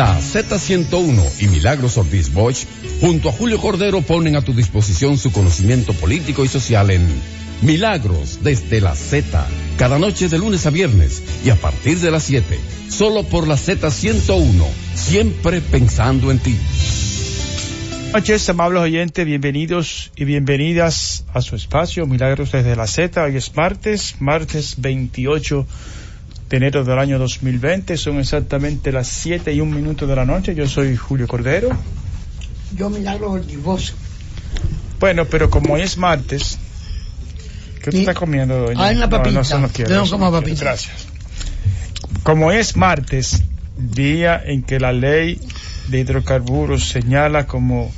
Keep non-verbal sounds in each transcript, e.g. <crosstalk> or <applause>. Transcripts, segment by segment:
La Z101 y Milagros Ortiz Bosch, junto a Julio Cordero, ponen a tu disposición su conocimiento político y social en Milagros desde la Z, cada noche de lunes a viernes y a partir de las 7, solo por la Z101, siempre pensando en ti. Buenas noches, amables oyentes, bienvenidos y bienvenidas a su espacio Milagros desde la Z. Hoy es martes, martes 28 de enero del año 2020. Son exactamente las 7 y un minuto de la noche. Yo soy Julio Cordero. Yo Milagros Ortiz Bueno, pero como hoy es martes, ¿qué te estás comiendo, doña? Ah, en la papita. No, no, no quiero. Yo no como papita. Gracias. Como hoy es martes, día en que la ley de hidrocarburos señala como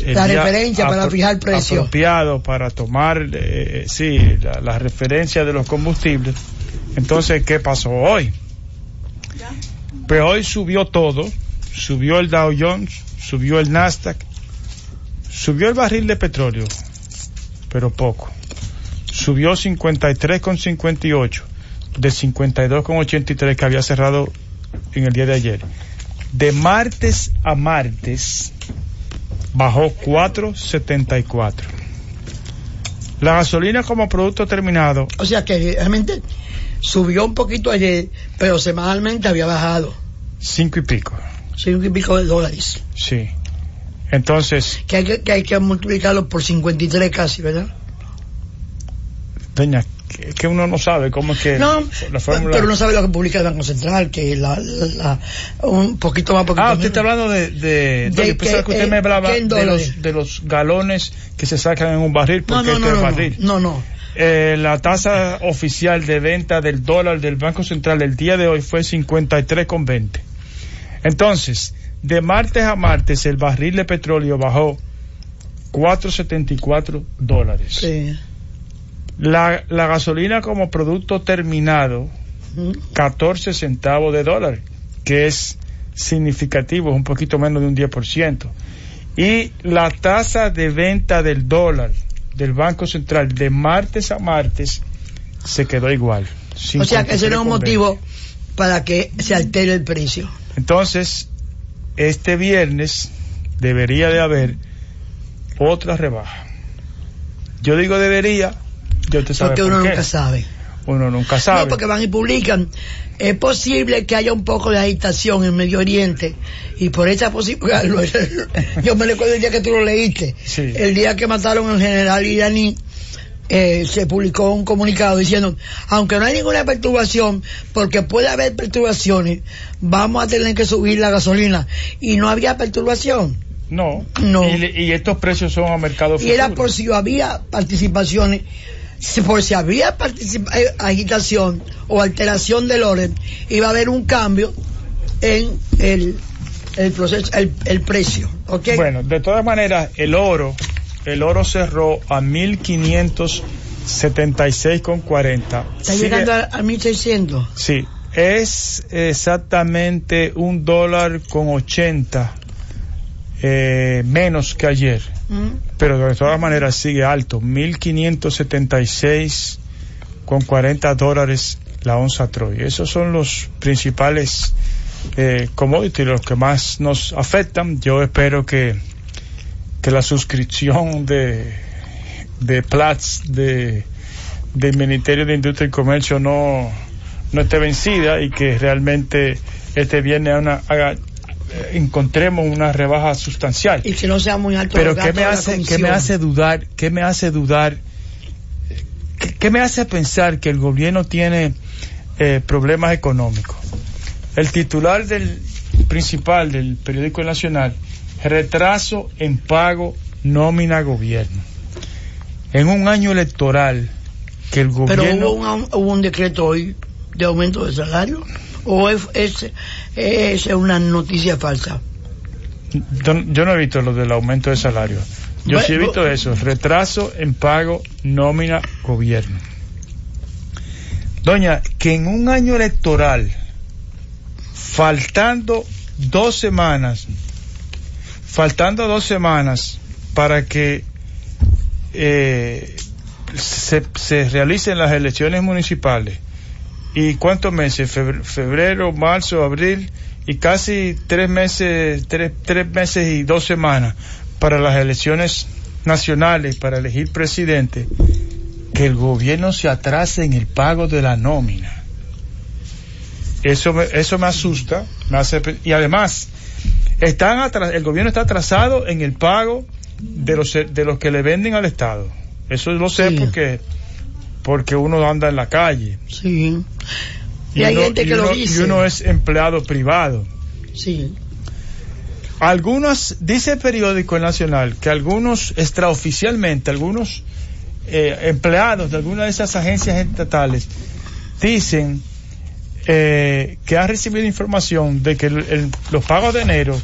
La referencia para fijar precio. apropiado para tomar eh, sí la, la referencia de los combustibles entonces qué pasó hoy pues hoy subió todo. Subió el Dow Jones subió el Nasdaq subió el barril de petróleo pero poco. Subió 53,58 de 52,83 que había cerrado en el día de ayer. De martes a martes bajó 4.74. La gasolina como producto terminado, O sea que realmente subió un poquito ayer, pero semanalmente había bajado. cinco y pico. Cinco y pico de dólares. Sí. Entonces, Que hay que, que hay que multiplicarlo por 53 casi, ¿verdad? doña, que, que uno no sabe cómo es que No, la fórmula. pero uno sabe lo que publica el Banco Central, que la, la- la- un poquito más, poquito Ah, usted menos. está hablando de... de, De que, que usted eh, me hablaba de los, de los galones que se sacan en un barril, porque no, no, es no, barril. no, no. Eh, la tasa oficial de venta del dólar del Banco Central el día de hoy fue 53,20. Entonces, de martes a martes el barril de petróleo bajó 4,74 dólares. Sí. La, la gasolina como producto terminado, Ujú. 14 centavos de dólar, que es significativo, es un poquito menos de un 10%. Y la tasa de venta del dólar del Banco Central de martes a martes se quedó igual. O sea que ese no es un 53,20. motivo para que se altere el precio. Entonces, este viernes debería de haber otra rebaja. Yo digo debería, yo usted sabe Porque por uno qué. nunca sabe. Uno nunca sabe. No, porque van y publican. Es posible que haya un poco de agitación en Medio Oriente y por esa posibilidad, <laughs> yo me recuerdo el día que tú lo leíste, Sí. el día que mataron al general iraní, eh, se publicó un comunicado diciendo, aunque no hay ninguna perturbación, porque puede haber perturbaciones, vamos a tener que subir la gasolina. Y no había perturbación. No. No. Y, y estos precios son a mercado Y era por si había participaciones, por si había eh, agitación o alteración del orden, iba a haber un cambio en el, el proceso, el, el precio. ¿ok? Bueno, de todas maneras, el oro, el oro cerró a 1576,40. Está Sigue- llegando a, a 1600. Sí, es exactamente un dólar con 80 eh, menos que ayer. Pero de todas maneras sigue alto, 1576 con 40 dólares la onza Troy. Esos son los principales eh, commodities, los que más nos afectan. Yo espero que, que la suscripción de, de Platts de, del Ministerio de Industria y Comercio no, no esté vencida y que realmente este viernes haga- encontremos una rebaja sustancial. Y que no sea muy alto. Pero ¿qué me hace, qué me hace dudar, qué me hace dudar, qué, qué me hace pensar que el gobierno tiene eh, problemas económicos? El titular del principal del periódico Nacional, retraso en pago nómina gobierno. En un año electoral que el Pero gobierno hubo un, hubo un decreto hoy de aumento de salario. ¿O es, es, es una noticia falsa? Yo, yo no he visto lo del aumento de salario. Yo sí he visto eso, retraso en pago nómina gobierno. Doña, que en un año electoral, faltando dos semanas, faltando dos semanas para que eh, se, se realicen las elecciones municipales ¿Y cuántos meses? Febrero, marzo, abril y casi tres meses, tres, tres meses y dos semanas para las elecciones nacionales, para elegir presidente, que el gobierno se atrase en el pago de la nómina. Eso me, eso me asusta, me hace, y además, están el gobierno está atrasado en el pago de los, de los que le venden al Estado. Eso lo sé porque, porque uno anda en la calle. Sí. Y, hay gente que lo dice. Y uno es empleado privado. Sí. Algunos, dice el periódico nacional, que algunos extraoficialmente, algunos eh, empleados de alguna de esas agencias estatales dicen eh, que han recibido información de que los pagos de enero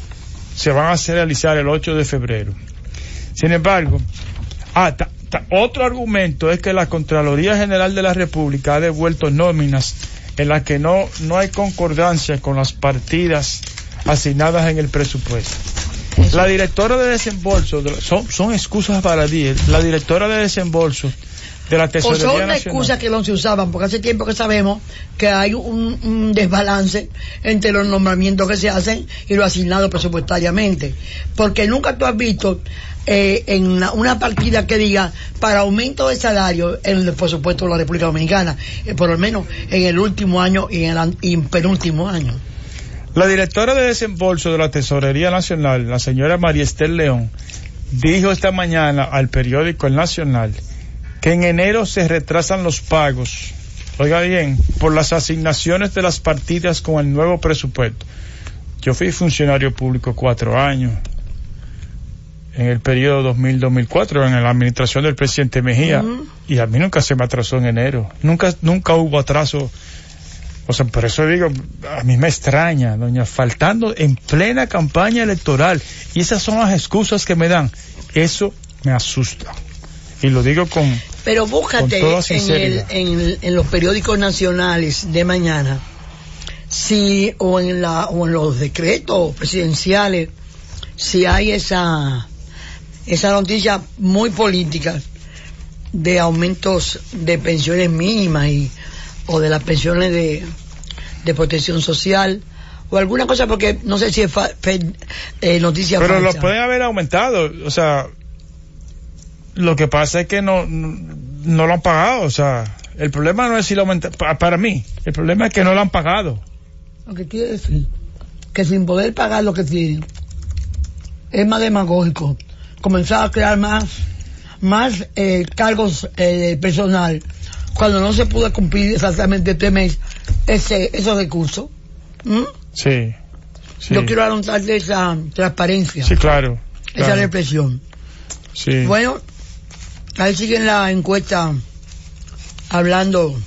se van a realizar el 8 de febrero. Sin embargo, ah, otro argumento es que la Contraloría General de la República ha devuelto nóminas en las que no, no hay concordancia con las partidas asignadas en el presupuesto. La directora de desembolso, son, son excusas para ti, la directora de desembolso de la Tesorería o son excusas que no se usaban, porque hace tiempo que sabemos que hay un, desbalance entre los nombramientos que se hacen y lo asignado presupuestariamente. Porque nunca tú has visto eh, en una, partida que diga para aumento de salario en el presupuesto de la República Dominicana, eh, por lo menos en el último año y en el penúltimo año. La directora de desembolso de la Tesorería Nacional, la señora María Estel León, dijo esta mañana al periódico El Nacional que en enero se retrasan los pagos, oiga bien, por las asignaciones de las partidas con el nuevo presupuesto. Yo fui funcionario público cuatro años en el periodo 2000-2004 en la administración del presidente Mejía. Y a mí nunca se me atrasó en enero, nunca nunca hubo atraso. O sea, por eso digo, a mí me extraña, doña, faltando en plena campaña electoral. Y esas son las excusas que me dan. Eso me asusta. Y lo digo con pero búscate en, en, los periódicos nacionales de mañana si o en la o en los decretos presidenciales si hay esa esa noticia muy política de aumentos de pensiones mínimas y o de las pensiones de, de protección social o alguna cosa porque no sé si es eh, noticia pero lo pueden haber aumentado o sea lo que pasa es que no, no, lo han pagado, o sea, el problema no es si lo aumentan, para mí, el problema es que no lo han pagado. Lo que quiere decir que sin poder pagar lo que tienen, es más demagógico comenzar a crear más, más eh, cargos eh, personal cuando no se pudo cumplir exactamente este mes ese, esos recursos. Sí, Yo quiero de esa transparencia. Sí, claro. Esa represión. Sí. Bueno, Ahí siguen la encuesta hablando.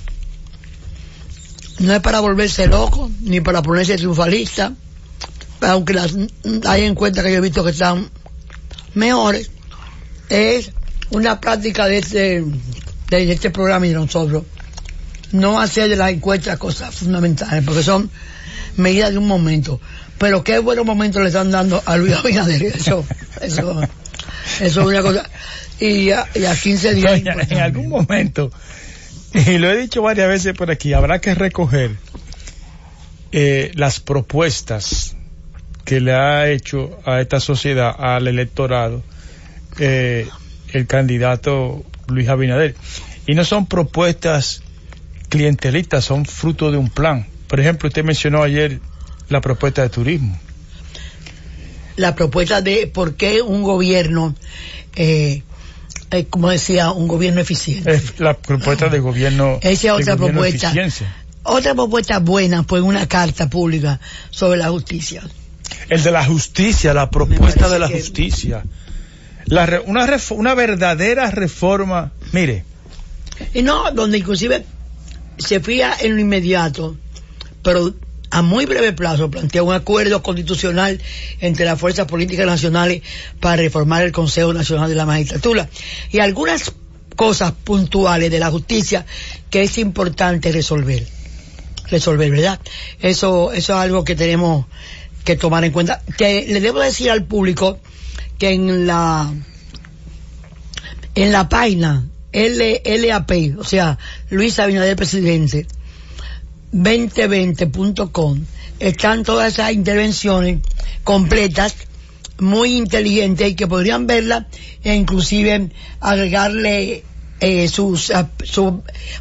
No es para volverse loco, ni para ponerse triunfalista, aunque las, hay encuestas que yo he visto que están mejores. Es una práctica de este, de este programa y de nosotros. No hacer de las encuestas cosas fundamentales, porque son medidas de un momento. Pero qué buenos momentos le están dando a Luis <laughs> Abinader. Eso, eso, eso es una cosa y a, 15 días. en algún momento, y lo he dicho varias veces por aquí, habrá que recoger eh, las propuestas que le ha hecho a esta sociedad, al electorado, eh, el candidato Luis Abinader. Y no son propuestas clientelistas, son fruto de un plan. Por ejemplo, usted mencionó ayer la propuesta de turismo. La propuesta de por qué un gobierno eh, eh, como decía, un gobierno eficiente. Es la propuesta de gobierno. Esa es otra propuesta. Otra propuesta buena fue una carta pública sobre la justicia. El de la justicia, la propuesta de la justicia. La una, una verdadera reforma, mire. Y no, donde inclusive se fía en lo inmediato, pero a muy breve plazo plantea un acuerdo constitucional entre las fuerzas políticas nacionales para reformar el Consejo Nacional de la Magistratura y algunas cosas puntuales de la justicia que es importante resolver. Resolver, ¿verdad? Eso, eso es algo que tenemos que tomar en cuenta. Que le debo decir al público que en la en la página LAP, o sea, Luis Abinader presidente, 2020.com están todas esas intervenciones completas, muy inteligentes y que podrían verlas e inclusive agregarle eh, sus,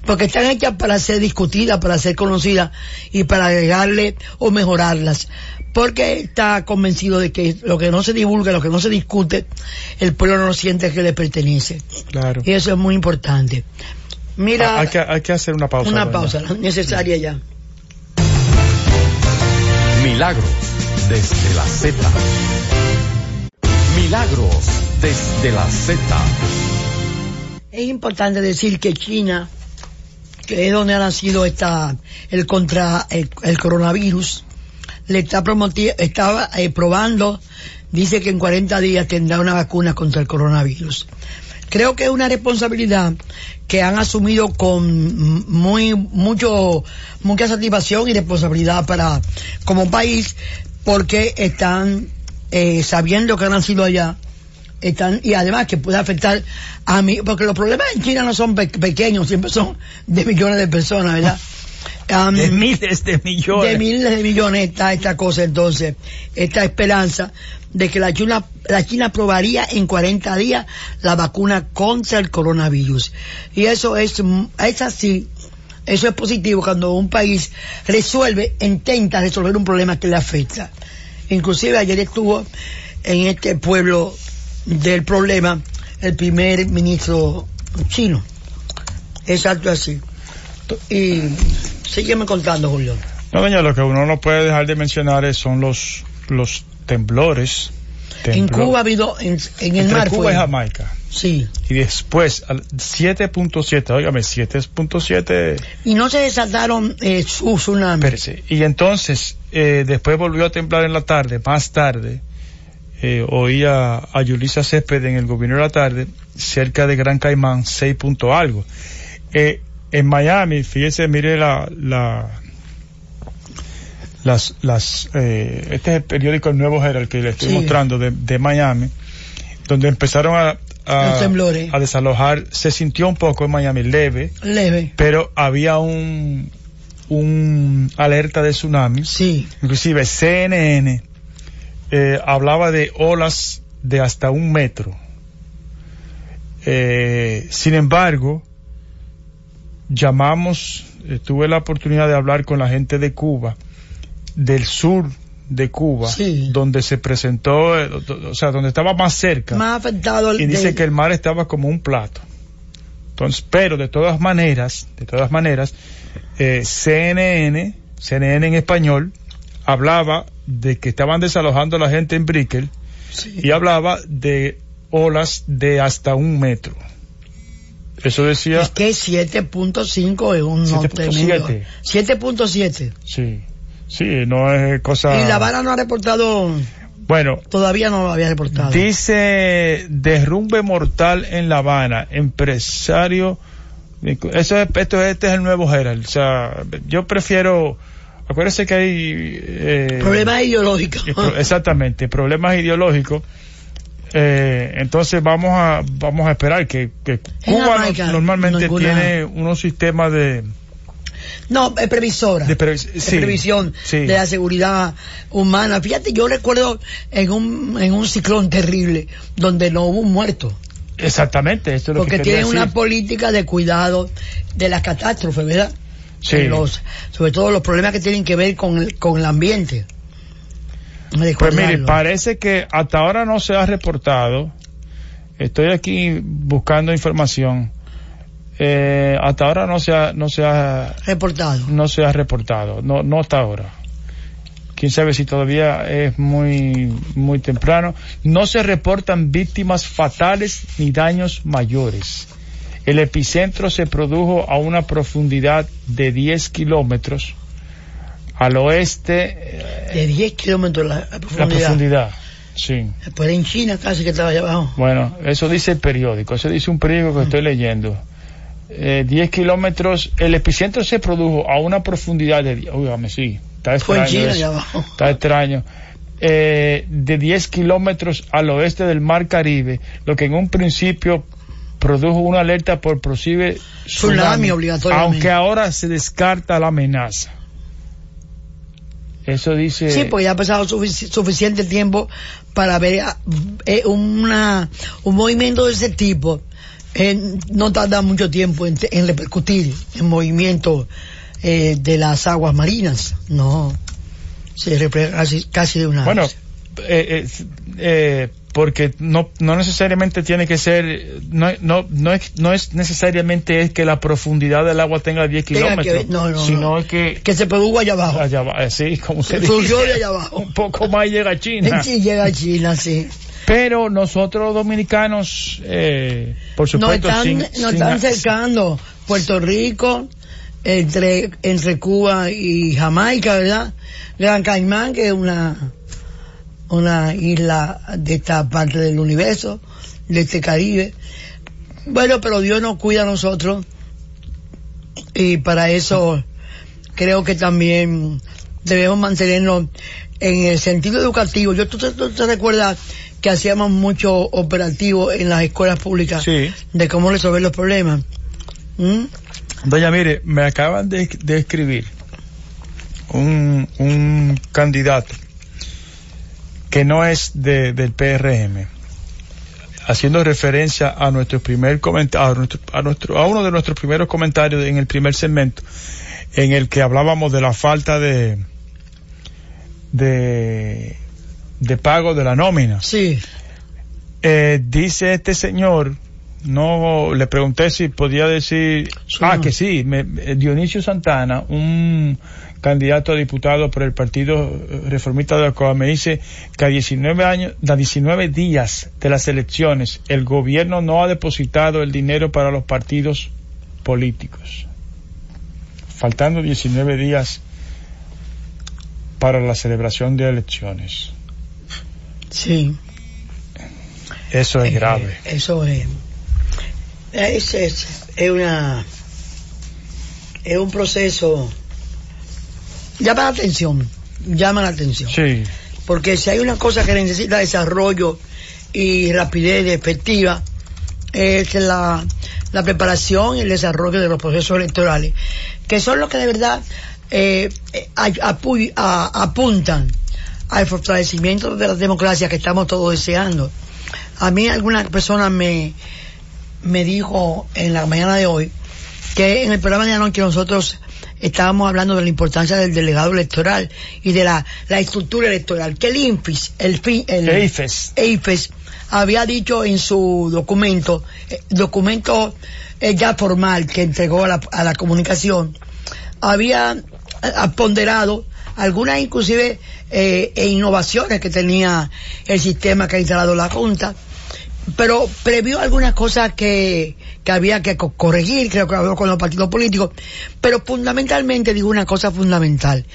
porque están hechas para ser discutidas, para ser conocidas y para agregarle o mejorarlas. Porque está convencido de que lo que no se divulga, lo que no se discute, el pueblo no siente que le pertenece. Claro. Y eso es muy importante. Mira, Ah, hay, que, hay que hacer una pausa. una pausa necesaria ya. Milagros desde la Z. Milagros desde la Z. Es importante decir que China, que es donde ha nacido esta, el contra el, coronavirus, le está estaba eh, probando, dice que en 40 días tendrá una vacuna contra el coronavirus. Creo que es una responsabilidad que han asumido con muy mucho mucha satisfacción y responsabilidad para como país porque están eh, sabiendo que han nacido allá están y además que puede afectar a mí porque los problemas en China no son pe- pequeños siempre son de millones de personas verdad <laughs> De miles de millones. de miles de millones está esta cosa entonces, esta esperanza de que la China, la China probaría en 40 días la vacuna contra el coronavirus. Y eso es, es así, eso es positivo cuando un país resuelve, intenta resolver un problema que le afecta. Inclusive ayer estuvo en este pueblo del problema el primer ministro chino. Exacto así. Y sígueme contando, Julio. No, doña, lo que uno no puede dejar de mencionar es- son los, los temblores. En Cuba ha habido, en, en el entre mar Cuba fue. y Jamaica. Sí. Y después, al 7.7, óigame, 7.7, Y no se desataron eh, su tsunami. espérese. Y entonces, eh, después volvió a temblar en la tarde, más tarde, eh, oía a Yulisa Césped en el gobierno de la tarde, cerca de Gran Caimán, 6 punto algo. Eh, en Miami, fíjese, mire la, la, las, las, eh, este es el periódico El Nuevo Herald que le estoy Sí. mostrando de, de Miami, donde empezaron a, a, a desalojar, se sintió un poco en Miami leve, Leve. pero había un, un alerta de tsunami. Sí. Inclusive CNN eh, hablaba de olas de hasta un metro. Eh, sin embargo, llamamos, eh, tuve la oportunidad de hablar con la gente de Cuba, del sur de Cuba, Sí. donde se presentó, o sea, donde estaba más cerca Más afectado el y dice de- que el mar estaba como un plato. Entonces, pero de todas maneras, de todas maneras, eh, CNN, CNN en español, hablaba de que estaban desalojando a la gente en Brickell Sí. y hablaba de olas de hasta un metro. Eso decía, Es que 7.5 es un no 7.7. tremendo. 7.7. sí, sí, no es cosa. Y La Habana no ha reportado, Bueno, todavía no lo había reportado. Dice derrumbe mortal en La Habana, empresario. Eso es, esto, este es el nuevo Herald. O sea, yo prefiero. Acuérdese que hay. eh, Problemas ideológicos. eh, exactamente, problemas ideológicos. Eh, entonces vamos a vamos a esperar que, que Cuba Jamaica, normalmente tiene unos sistemas de, No, es previsora. de previ- de sí, previsión sí. de la seguridad humana. Fíjate, yo recuerdo en un, en un ciclón terrible donde no hubo un muerto. exactamente esto es lo Porque que tienen una política de cuidado de las catástrofes, ¿verdad? Sí. En los- sobre todo los problemas que tienen que ver con el, con el ambiente. Pues mire, parece que hasta ahora no se ha reportado. Estoy aquí buscando información. Eh, hasta ahora no se ha, no se ha, Reportado. no se ha reportado. No, no hasta ahora. Quién sabe si todavía es muy, muy temprano. No se reportan víctimas fatales ni daños mayores. El epicentro se produjo a una profundidad de 10 kilómetros al oeste, eh, De 10 kilómetros la, la la profundidad. profundidad. Sí. Después en China casi que estaba allá abajo. Bueno, eso dice el periódico, eso dice un periódico que estoy leyendo. Eh, 10 kilómetros, el epicentro se produjo a una profundidad de, óigame, sí, está Fue en extraño China allá abajo. está extraño, Eh, de 10 kilómetros al oeste del mar Caribe, lo que en un principio produjo una alerta por posible Tsunami, obligatoriamente. aunque ahora se descarta la amenaza. Eso dice... Sí, porque ya ha pasado sufici- suficiente tiempo para ver ah, eh, una, un movimiento de ese tipo. eh, no tarda mucho tiempo en, en repercutir en movimiento eh, de las aguas marinas. No, se refleja casi, casi de una Bueno, vez. Eh, eh, eh, porque no, no necesariamente tiene que ser, no, no, no, es, no es necesariamente es que la profundidad del agua tenga 10 Tenga que kilómetros, no, no, sino no. es que Que se produjo allá abajo. allá va, así como se Se dice, allá abajo. un poco más llega a China. Sí, llega a China, sí. Pero nosotros los dominicanos, eh, por Nos supuesto, están, sin, nos sin- están cercando Puerto Rico, entre, entre Cuba y Jamaica, ¿verdad? Gran Caimán, que es una, una isla de esta parte del universo, de este Caribe. Bueno, pero Dios nos cuida a nosotros y para eso creo que también debemos mantenernos en el sentido educativo. Yo, ¿tú, te- tú te recuerdas que hacíamos mucho operativo en las escuelas públicas Sí. de cómo resolver los problemas? ¿Mm? Doña, mire, me acaban de, de escribir un, un candidato que no es de, del PRM, haciendo referencia a nuestro primer comentario, a, nuestro, a, nuestro, a uno de nuestros primeros comentarios en el primer segmento, en el que hablábamos de la falta de, de, de pago de la nómina. Sí, Eh, dice este señor, no le pregunté si podía decir, Sí, ah, que sí, me- eh, Dionisio Santana, un candidato a diputado por el Partido eh, Reformista de Alcoa, me dice que a 19 años, a 19 días de las elecciones, el gobierno no ha depositado el dinero para los partidos políticos. Faltando 19 días para la celebración de elecciones. sí. Eso es Eh, grave. Eso es. Es, es, es una. Es un proceso. Llama la atención. Llama la atención. Sí. Porque si hay una cosa que necesita desarrollo y rapidez efectiva, es la, la preparación y el desarrollo de los procesos electorales, que son los que de verdad eh, apu- a- apuntan al fortalecimiento de la democracia que estamos todos deseando. A mí alguna persona me, me dijo en la mañana de hoy que en el programa de anoche nosotros estábamos hablando de la importancia del delegado electoral y de la, la estructura electoral, que el INFIS, el, fin- el EIFES. EIFES había dicho en su documento, eh, documento eh, ya formal que entregó a la, a la comunicación, había eh, ponderado algunas inclusive eh, e innovaciones que tenía el sistema que ha instalado la Junta, pero previó algunas cosas que, que había que co- corregir, creo que habló con los partidos políticos, pero fundamentalmente dijo una cosa fundamental,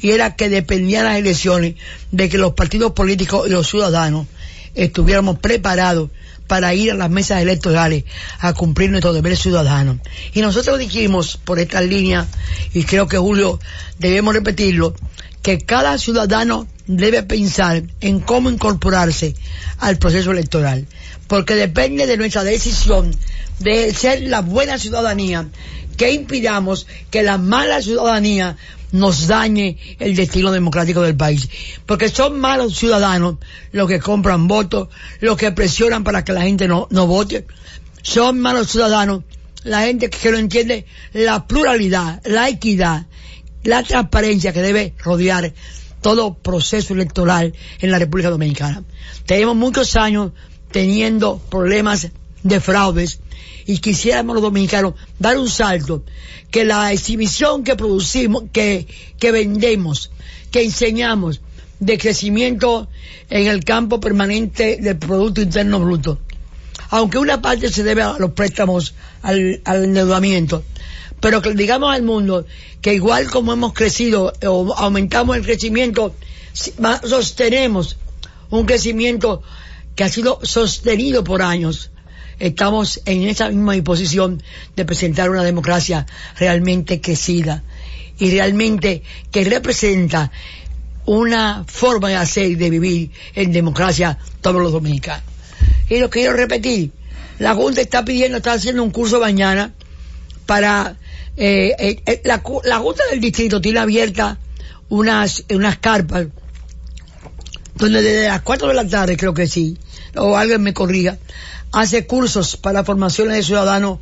y era que dependía las elecciones de que los partidos políticos y los ciudadanos estuviéramos preparados para ir a las mesas electorales a cumplir nuestro deber ciudadano. Y nosotros dijimos por esta línea, y creo que Julio debemos repetirlo, que cada ciudadano debe pensar en cómo incorporarse al proceso electoral, porque depende de nuestra decisión de ser la buena ciudadanía que impidamos que la mala ciudadanía nos dañe el destino democrático del país. Porque son malos ciudadanos los que compran votos, los que presionan para que la gente no, vote. Son malos ciudadanos la gente que no entiende la pluralidad, la equidad, la transparencia que debe rodear todo proceso electoral en la República Dominicana. Tenemos muchos años teniendo problemas de fraudes. Y quisiéramos los dominicanos dar un salto, que la exhibición que producimos, que, que vendemos, que enseñamos de crecimiento en el campo permanente del Producto Interno Bruto, aunque una parte se debe a los préstamos, al, endeudamiento, pero que digamos al mundo que igual como hemos crecido o aumentamos el crecimiento, sostenemos un crecimiento que ha sido sostenido por años. Estamos en esa misma disposición de presentar una democracia realmente crecida y realmente que representa una forma de hacer y de vivir en democracia todos los dominicanos. Y lo quiero repetir, la Junta está pidiendo, está haciendo un curso mañana para, eh, eh, eh, la, la Junta del Distrito tiene abierta unas, unas carpas donde desde las 4 de la tarde, creo que sí, o alguien me corrija, hace cursos para formaciones de ciudadanos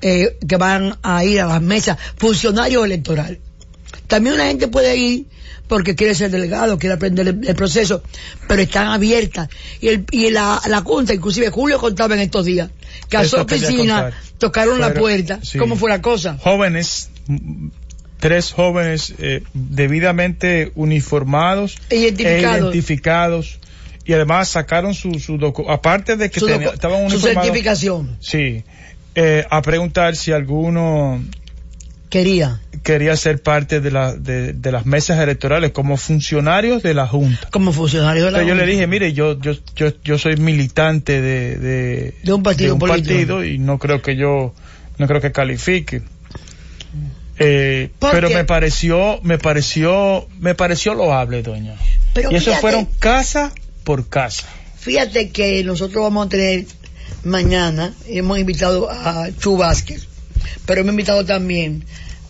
eh, que van a ir a las mesas, funcionarios electorales. También una gente puede ir porque quiere ser delegado, quiere aprender el, proceso, pero están abiertas. Y, el, y la, la Junta, inclusive Julio contaba en estos días, que a su oficina tocaron la puerta. ¿Cómo fue la cosa? Jóvenes, tres jóvenes eh, debidamente uniformados e identificados. E identificados y además sacaron su, su aparte de que estaban uniformados. Su certificación. Sí. Eh, a preguntar si alguno quería quería ser parte de, la, de, las mesas electorales como funcionarios de la Junta. Como funcionario de la Junta. Yo le dije, mire, yo, yo, yo, yo soy militante de, de, un partido, partido y no creo que yo, no creo que califique. Eh, pero me pareció, me pareció, me pareció loable, doña. y eso fueron casa por casa. Fíjate que nosotros vamos a tener mañana, hemos invitado a Chu Vázquez, pero hemos invitado también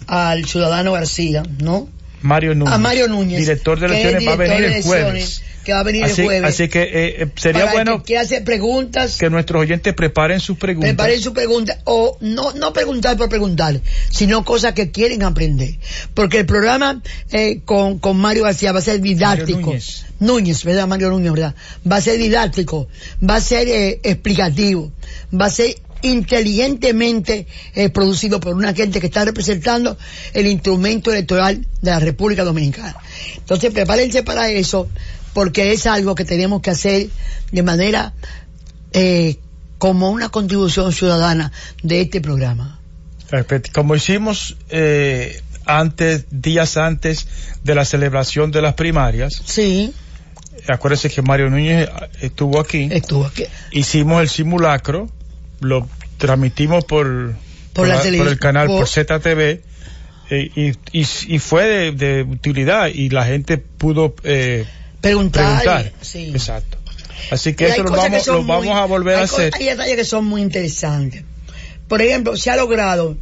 al ciudadano García, ¿no? Mario Núñez. A Mario Núñez. Director de elecciones va a venir el jueves. Que va a venir así, el jueves. Así que eh, eh, sería bueno que, hacer preguntas. Que nuestros oyentes preparen sus preguntas. Preparen sus preguntas. O no, no preguntar por preguntar, sino cosas que quieren aprender. Porque el programa eh, con, con Mario García va a ser didáctico. Núñez. Núñez, ¿verdad? Mario Núñez, ¿verdad? Va a ser didáctico, va a ser explicativo, va a ser inteligentemente eh, producido por una gente que está representando el instrumento electoral de la República Dominicana. Entonces prepárense para eso porque es algo que tenemos que hacer de manera eh, como una contribución ciudadana de este programa. Como hicimos eh, antes, días antes de la celebración de las primarias. Sí. Acuérdense que Mario Núñez estuvo aquí. Estuvo aquí. Hicimos el simulacro lo transmitimos por, por, el canal, por, ZTV, eh, y, fue de, utilidad y la gente pudo eh, preguntar. Exacto. Así que eso lo vamos, lo vamos a volver a hacer. Hay detalles que son muy interesantes. Por ejemplo, se ha logrado,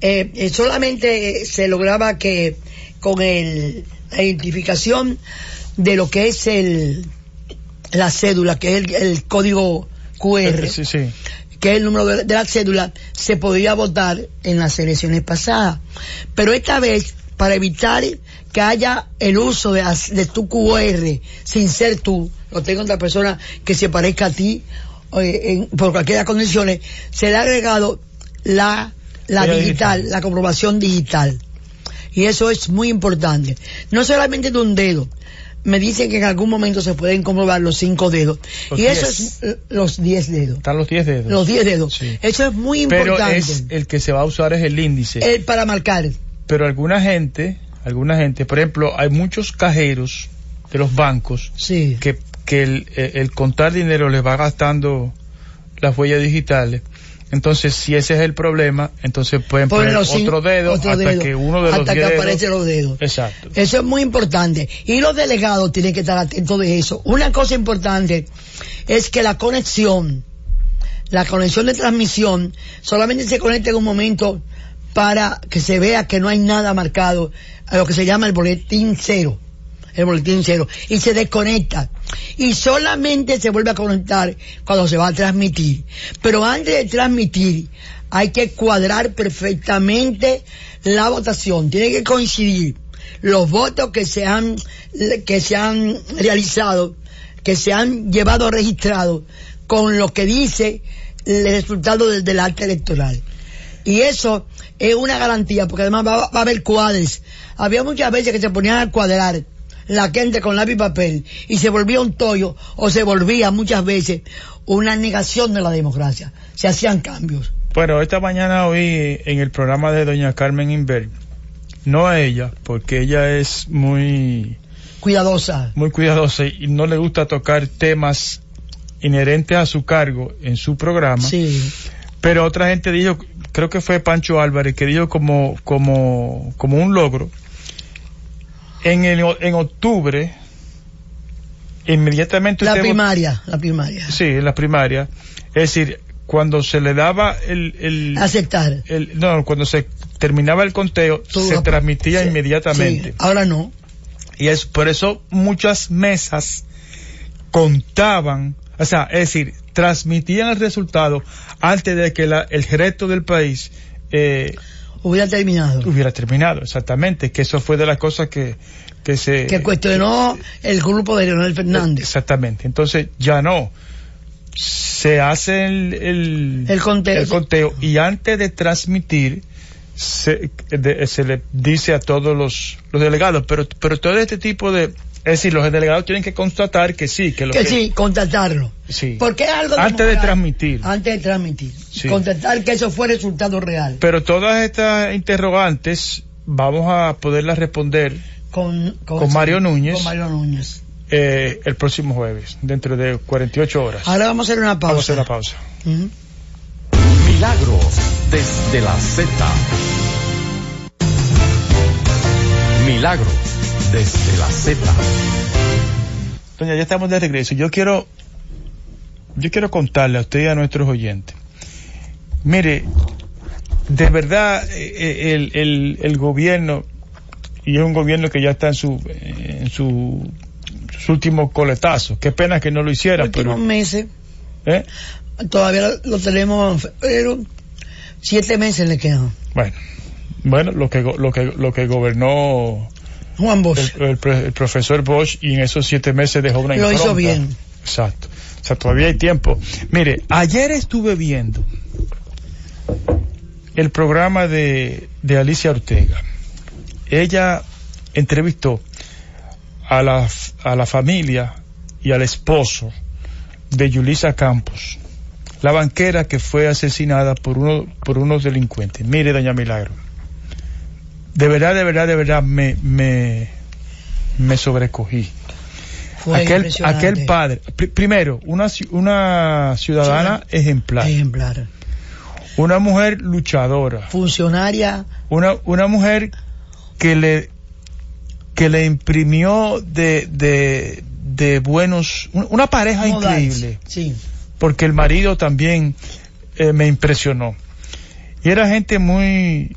eh, eh solamente se lograba que con el, la identificación de lo que es el la cédula, que es el, el código QR. Sí, sí que es el número de, la cédula, se podía votar en las elecciones pasadas. Pero esta vez, para evitar que haya el uso de, de tu QR sin ser tú, lo tengo otra persona que se parezca a ti, eh, por cualquier condiciones, se le ha agregado la, la digital, la comprobación digital. Y eso es muy importante. No solamente de un dedo, me dicen que en algún momento se pueden comprobar los cinco dedos. y eso es eh, los diez dedos. Están los diez dedos. Los diez dedos. Eso es muy importante. Pero es, el que se va a usar es el índice. El para marcar. Pero alguna gente, alguna gente, por ejemplo, hay muchos cajeros de los bancos que, que el, el contar dinero les va gastando las huellas digitales entonces, si ese es el problema, entonces pueden poner otro dedo hasta que uno de los hasta que aparecen los dedos. Exacto. Eso es muy importante. Y los delegados tienen que estar atentos de eso. Una cosa importante es que la conexión, la conexión de transmisión, solamente se conecta en un momento para que se vea que no hay nada marcado, a lo que se llama el boletín cero el boletín cero, y se desconecta. Y solamente se vuelve a conectar cuando se va a transmitir. Pero antes de transmitir, hay que cuadrar perfectamente la votación. Tiene que coincidir los votos que se han, que se han realizado, que se han llevado registrados, con lo que dice el resultado del, del acta electoral. Y eso es una garantía, porque además va, va, a haber cuadres. Había muchas veces que se ponían a cuadrar la gente con lápiz y papel y se volvía un tollo o se volvía muchas veces una negación de la democracia. Se hacían cambios. Bueno, esta mañana hoy en el programa de doña Carmen Inver, no a ella, porque ella es muy cuidadosa. Muy cuidadosa y no le gusta tocar temas inherentes a su cargo en su programa. Sí. Pero otra gente dijo, creo que fue Pancho Álvarez, que dijo como, como, como un logro en, el, en octubre, inmediatamente... La primaria, la primaria. Sí, en la primaria. Es decir, cuando se le daba el... el Aceptar. no, cuando se terminaba el conteo, se transmitía inmediatamente. ahora no. Y es por eso muchas mesas contaban, o sea, es decir, transmitían el resultado antes de que la, el resto del país eh, hubiera terminado. Hubiera terminado, exactamente, que eso fue de las cosas que, que se... Que cuestionó el grupo de Leonel Fernández. Exactamente, entonces ya no. Se hace el, el, el conteo. el conteo y antes de transmitir se, de, se le dice a todos los, los delegados, pero, pero todo este tipo de, es decir, los delegados tienen que constatar que sí, que lo que, que sí, constatarlo. Sí. Porque es algo antes de transmitir. Antes de transmitir. Sí. Constatar que eso fue resultado real. Pero todas estas interrogantes vamos a poderlas responder con, con, con Mario Núñez. Con Mario Núñez. Eh, el próximo jueves, dentro de 48 horas. Ahora vamos a hacer una pausa. Vamos a hacer una pausa. Uh -huh. Milagros desde la Z. Milagros desde la Z. Doña, ya estamos de regreso. Yo quiero, yo quiero contarle a usted y a nuestros oyentes. Mire, de verdad, eh, el, el, el gobierno, y es un gobierno que ya está en su, en su, sus últimos coletazos. Qué pena que no lo hiciera, Últimos pero. meses. ¿Eh? Todavía lo tenemos, pero siete meses le quedan. Bueno, bueno, lo que, lo que, lo que gobernó Juan Bosch. El, el, el, profesor Bosch y en esos siete meses dejó una Lo hizo bien. Exacto. O sea, todavía hay tiempo. Mire, ayer estuve viendo el programa de, de Alicia Ortega. Ella entrevistó a la, a la familia y al esposo de Yulisa Campos, la banquera que fue asesinada por, uno, por unos delincuentes. Mire, doña Milagro de verdad, de verdad, de verdad me, me, me sobrecogí. Fue aquel, aquel padre, pr primero, una, una ciudadana Sí. ejemplar, Ejemplar. una mujer luchadora, Funcionaria. una, una mujer que le, que le imprimió de, de, de buenos, una pareja increíble, Sí. porque el marido también eh, me impresionó. Y era gente muy,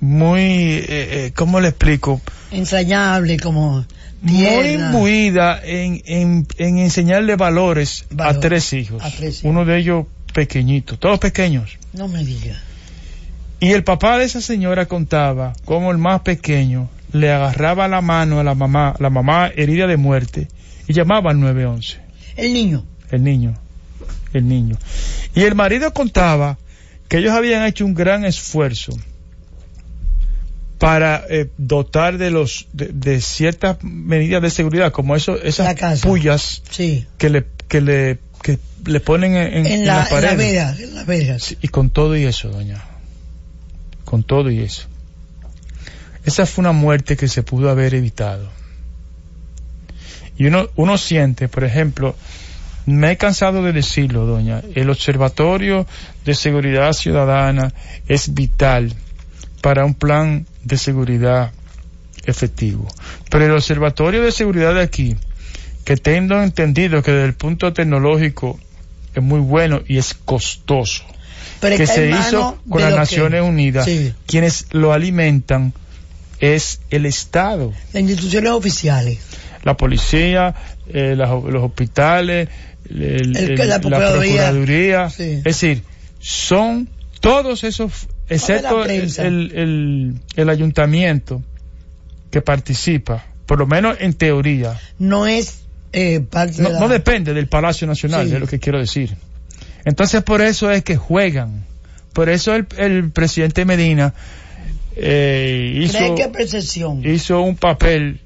muy, eh, eh, ¿cómo le explico? Entrañable, como. Muy imbuida en, en, en enseñarle valores, Valor. a tres hijos. A tres hijos. Uno de ellos pequeñito, todos pequeños. No me diga. Y el papá de esa señora contaba cómo el más pequeño le agarraba la mano a la mamá, la mamá herida de muerte, y llamaba al 911. El niño. El niño, el niño. Y el marido contaba que ellos habían hecho un gran esfuerzo para eh, dotar de los de, de, ciertas medidas de seguridad como eso esas pullas Sí. que le que le que le ponen en, en, En, en la, las en la vera, las veras. Sí, y con todo y eso doña con todo y eso esa fue una muerte que se pudo haber evitado y uno uno siente por ejemplo me he cansado de decirlo, doña. El Observatorio de Seguridad Ciudadana es vital para un plan de seguridad efectivo. Pero el Observatorio de Seguridad de aquí, que tengo entendido que desde el punto tecnológico es muy bueno y es costoso, Pero que se hizo con las que- Naciones Unidas, Sí. quienes lo alimentan es el Estado Las instituciones oficiales. la policía, eh, los hospitales, el- El- el- la la Procuraduría. Procuraduría. Sí. Es decir, son todos esos, excepto el, el- el- el ayuntamiento que participa, por lo menos en teoría. No es eh, parte No, de la... no depende del Palacio Nacional, Sí. es lo que quiero decir. Entonces, por eso es que juegan. Por eso el, el presidente Medina eh, hizo hizo un papel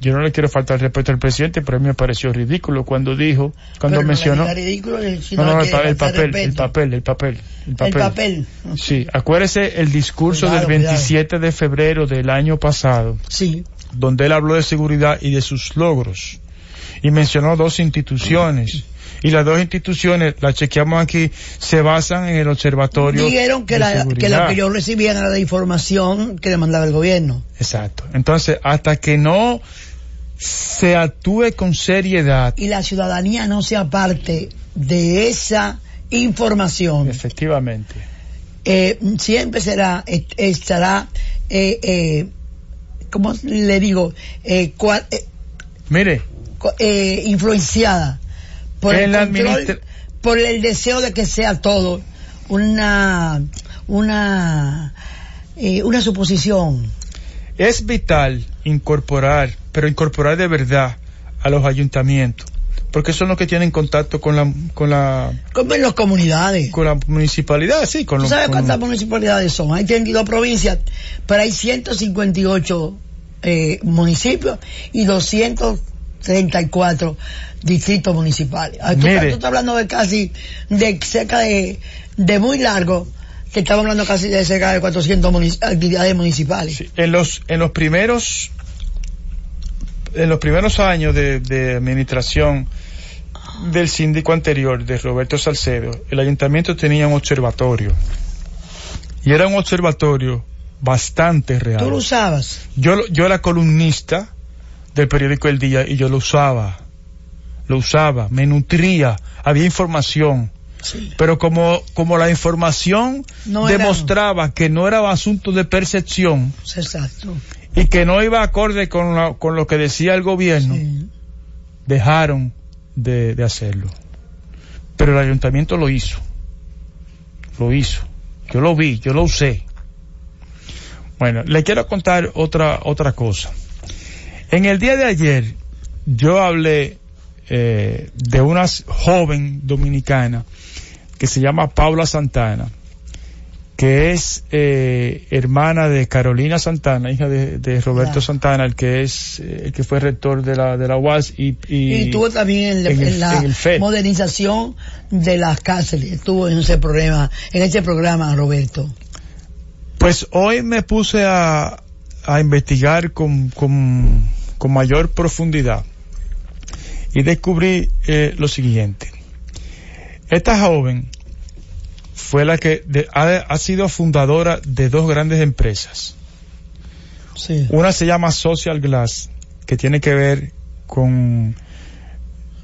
yo no le quiero faltar el respeto al presidente pero a mí me pareció ridículo cuando dijo cuando Pero no mencionó diga ridículo, si no, no, el, pa- papel, el papel, el papel, el papel. El papel. Sí, acuérdese el discurso Cuidado, del cuidado. 27 de febrero del año pasado, Sí. donde él habló de seguridad y de sus logros. Y mencionó dos instituciones. Y las dos instituciones, las chequeamos aquí, se basan en el observatorio. Dijeron que de la, que la que yo recibía era la información que le mandaba el gobierno. Exacto. Entonces, hasta que no se actúe con seriedad, Y la ciudadanía no sea parte de esa información. efectivamente, eh, siempre será, est- estará eh, eh, ¿cómo le digo? Eh, eh, Mire, influenciada por el, control, por el deseo de que sea todo una una una suposición es vital incorporar, pero incorporar de verdad a los ayuntamientos, porque son los que tienen contacto con la, con la, como en las comunidades con la municipalidad, sí, con ¿Tú los, sabes con- cuántas municipalidades son? Hay 32 provincias, pero hay 158 eh, municipios y 234 distritos municipales. Tú, Mire. tú estás hablando de casi, de cerca de, de muy largo, estamos hablando casi de cerca de 400 munici- actividades municipales. Sí, en los en los primeros en los primeros años de, de administración del síndico anterior de Roberto Salcedo el ayuntamiento tenía un observatorio y era un observatorio bastante real ¿Tú lo usabas? yo yo era columnista del periódico El Día y yo lo usaba lo usaba me nutría había información Sí. pero como como la información No era- demostraba que no era asunto de percepción Exacto. y que no iba acorde con, la- con lo que decía el gobierno, Sí. dejaron de, de hacerlo. Pero el ayuntamiento lo hizo. Lo hizo. Yo lo vi, yo lo usé. Bueno, le quiero contar otra, otra cosa. En el día de ayer, yo hablé eh, de una joven dominicana que se llama Paula Santana, que es eh, hermana de Carolina Santana, hija de, de Roberto Claro. Santana, el que es eh, el que fue rector de la de la UAS y, y, Y estuvo también en, la- en el- en la en el FED. modernización de las cárceles. Estuvo en ese programa, en ese programa, Roberto. Pues hoy me puse a, a investigar con, con, con mayor profundidad y descubrí eh, lo siguiente. Esta joven fue la que de- ha, ha sido fundadora de dos grandes empresas. Sí. Una se llama Social Glass, que tiene que ver con,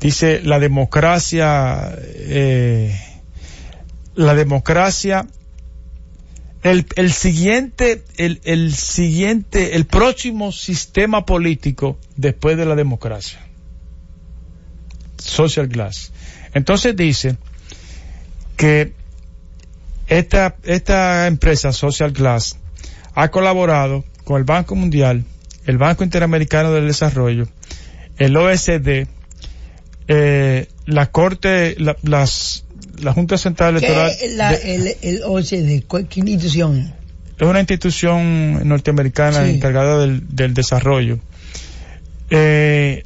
dice, la democracia, eh, la democracia, el, el siguiente, el, el siguiente, el próximo sistema político después de la democracia. Social Glass. Entonces dice que esta, esta empresa Social Glass ha colaborado con el Banco Mundial, el Banco Interamericano del Desarrollo, el OSD, eh, la Corte, la, las, la Junta Central Electoral ¿Qué es la, de- el, el? ¿Cuál- ¿Qué institución? es una institución norteamericana Sí. encargada del, del desarrollo. Eh,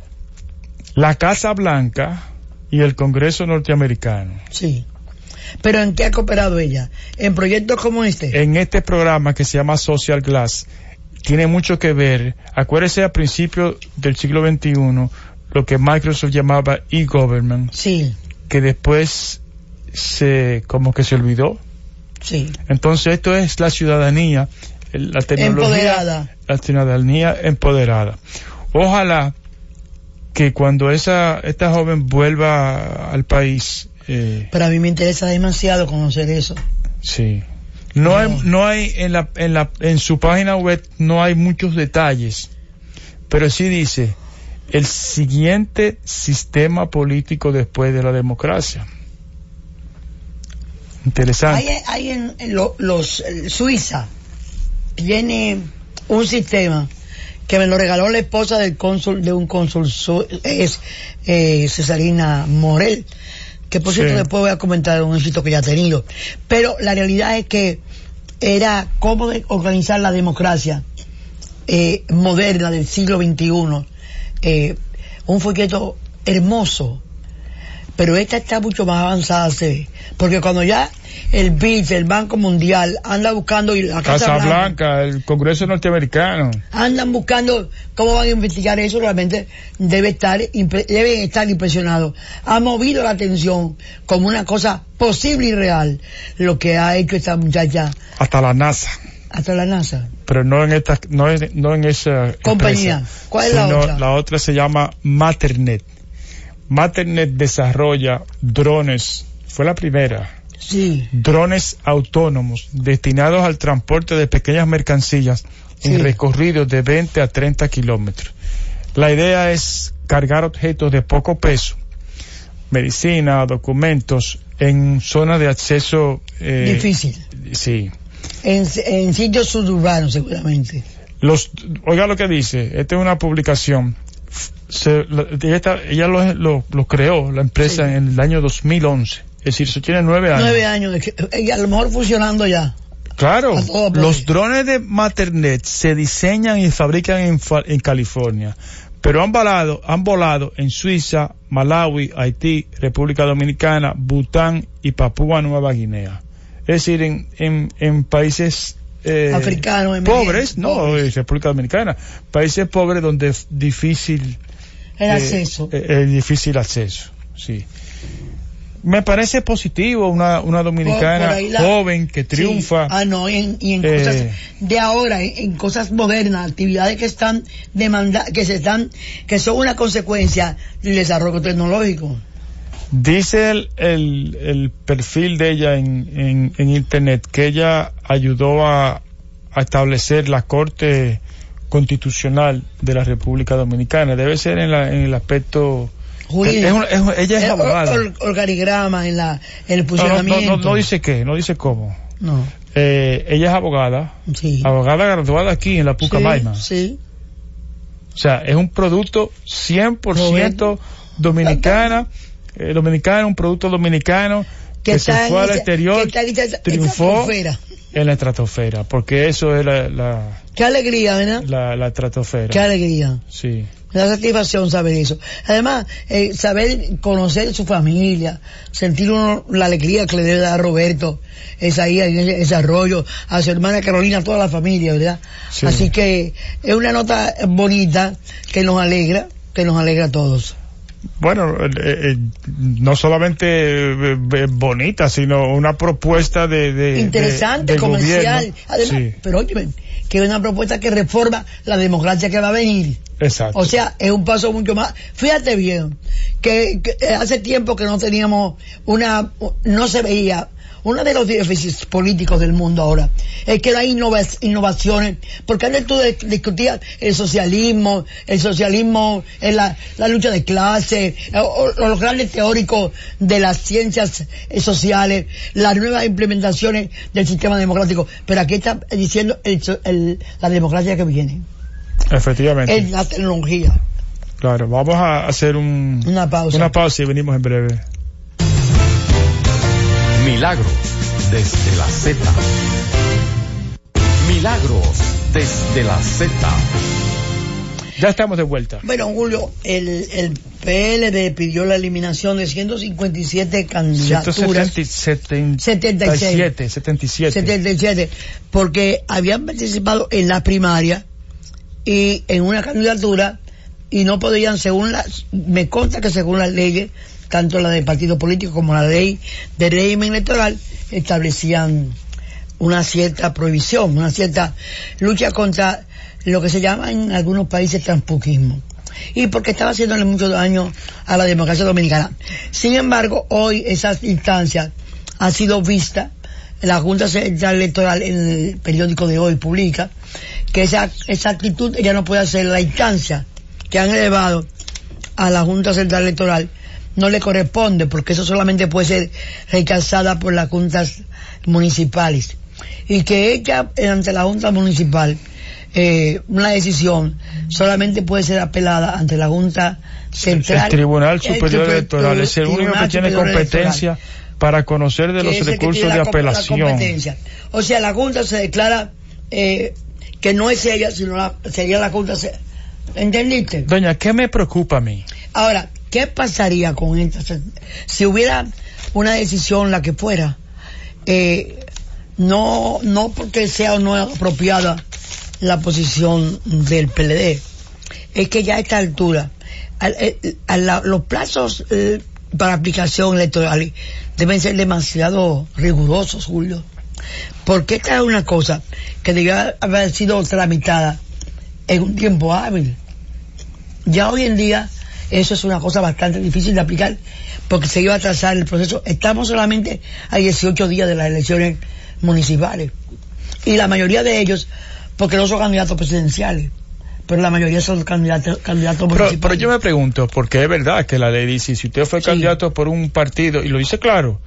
la Casa Blanca y el Congreso norteamericano. Sí. ¿Pero en qué ha cooperado ella? ¿En proyectos como este? en este programa que se llama Social Glass tiene mucho que ver, acuérdese a principios del siglo XXI, lo que Microsoft llamaba e-government, Sí, que después se, como que se olvidó. sí. Entonces esto es la ciudadanía, la tecnología, Empoderada. la ciudadanía empoderada. Ojalá que cuando esa, esta joven vuelva al país, eh, Pero a mí me interesa demasiado conocer eso. Sí. No hay, no hay en la, en la, en su página web no hay muchos detalles, pero sí dice el siguiente sistema político después de la democracia. Interesante. Hay, hay en, en lo- los Suiza tiene un sistema que me lo regaló la esposa del cónsul de un cónsul su- es eh, Cesarina Morel que por Sí. cierto después voy a comentar un éxito que ya ha tenido pero la realidad es que era cómo organizar la democracia eh, moderna del siglo XXI eh, un folleto hermoso pero esta está mucho más avanzada se ve. porque cuando ya el BID, el Banco Mundial anda buscando y la Casa, Casa Blanca, Blanca, el Congreso norteamericano. andan buscando cómo van a investigar eso realmente debe estar deben estar impresionados ha movido la atención como una cosa posible y real lo que ha hecho esta muchacha Hasta la NASA. hasta la NASA Pero no en esta, no en, no en esa Compañía. empresa, ¿Cuál es la otra? La otra se llama Maternet. Maternet desarrolla drones. Fue la primera. sí drones autónomos destinados al transporte de pequeñas mercancías en recorridos de 20 a 30 kilómetros. La idea es cargar objetos de poco peso, medicina, documentos, en zonas de acceso... eh, Difícil. Sí. En, en sitios suburbanos, seguramente. Los, oiga lo que dice, esta es una publicación. Se- la- ella está- ella lo, lo- lo creó, la empresa, Sí. en el año 2011. Es decir, eso tiene nueve años. Nueve años. de que- eh, a lo mejor funcionando ya. Claro, los drones de Maternet se diseñan y fabrican en, en California, pero han volado, han volado en Suiza, Malawi, Haití, República Dominicana, Bután y Papúa Nueva Guinea. Es decir, en, en, en países eh, Africanos, pobres, no, pobres. eh, República Dominicana, países pobres donde es difícil El eh, acceso. eh, eh, difícil acceso, sí. Me parece positivo una, una dominicana Por- por ahí la- joven que Sí. triunfa. Ah, no, y en, y en Eh. cosas de ahora, en, en cosas modernas, actividades que están demanda, que se están, que son una consecuencia del desarrollo tecnológico. Dice el, el, el perfil de ella en, en, en internet que ella ayudó a, a establecer la Corte Constitucional de la República Dominicana. Debe ser en, la, en el aspecto... Jurídico. es es ella es El abogada. or- or- organigrama en la, en el No, no, funcionamiento. no, no, no dice qué, no dice cómo. No, Eh, ella es abogada, sí. abogada graduada aquí en la Pucamaima. Sí, sí. O sea, es un producto 100% dominicana, eh, dominicano, un producto dominicano que, Que se fue al esa- exterior, está en esa- triunfó en la estratosfera, porque eso es la, la, Qué alegría, ¿verdad? la, la estratosfera. Qué alegría. Sí. Da satisfacción saber eso. Además, eh, saber conocer su familia, sentir uno la alegría que le debe dar a Roberto, es ahí en ese desarrollo, a su hermana Carolina, a toda la familia, ¿verdad? Sí. Así que es una nota bonita que nos alegra, que nos alegra a todos. Bueno, eh, eh, no solamente eh, bonita, sino una propuesta de, de Interesante, de- comercial. gobierno. Además, Sí, pero óyeme, que es una propuesta que reforma la democracia que va a venir. exacto. O sea, es un paso mucho más. Fíjate bien, que, que, hace tiempo que no teníamos una, no se veía, uno de los déficits políticos del mundo ahora es que no hay innovaciones, porque antes tú discutías el socialismo, el socialismo es la, la lucha de clase, o, o los grandes teóricos de las ciencias eh, sociales, las nuevas implementaciones del sistema democrático, pero aquí está diciendo el so- el- la democracia que viene, Efectivamente. es la tecnología. Claro, vamos a hacer un, Una pausa. una pausa y venimos en breve. Milagros desde la Z. Milagros desde la Z. Ya estamos de vuelta. Bueno, Julio, el, el PLD pidió la eliminación de 157 candidaturas. 177, 77. 77, porque habían participado en la primaria y en una candidatura y no podían, según las, me consta que según las leyes, tanto la del partido político como la ley de régimen electoral, establecían una cierta prohibición, una cierta lucha contra lo que se llama en algunos países transpuquismo. Y porque estaba haciéndole mucho daño a la democracia dominicana. Sin embargo, hoy esas instancias han sido vistas, la Junta Central Electoral en el periódico de hoy publica que esa, esa actitud ya no puede ser la instancia que han elevado a la Junta Central Electoral no le corresponde porque eso solamente puede ser rechazada por las juntas municipales y que ella ante la junta municipal eh, una decisión solamente puede ser apelada ante la junta central el Tribunal Superior Super- Electoral es el único que tiene competencia Electoral, para conocer de los recursos de apelación. o sea la junta se declara eh, que no es ella sino la, sería la junta ¿entendiste? Doña, ¿qué me preocupa a mí? Ahora, ¿qué pasaría con esta? Si hubiera una decisión, la que fuera, eh, no, no porque sea o no apropiada la posición del PLD, es que ya a esta altura, al- eh, a la- los plazos eh, para aplicación electoral deben ser demasiado rigurosos, Julio. Porque esta es una cosa que debía haber sido tramitada en un tiempo hábil. Ya hoy en día eso es una cosa bastante difícil de aplicar porque se iba a atrasar el proceso. Estamos solamente a 18 días de las elecciones municipales y la mayoría de ellos porque no son candidatos presidenciales, pero la mayoría son candidatos, candidatos Pero, pero yo me pregunto, porque es verdad que la ley dice, si usted fue Sí. candidato por un partido, y lo dice claro,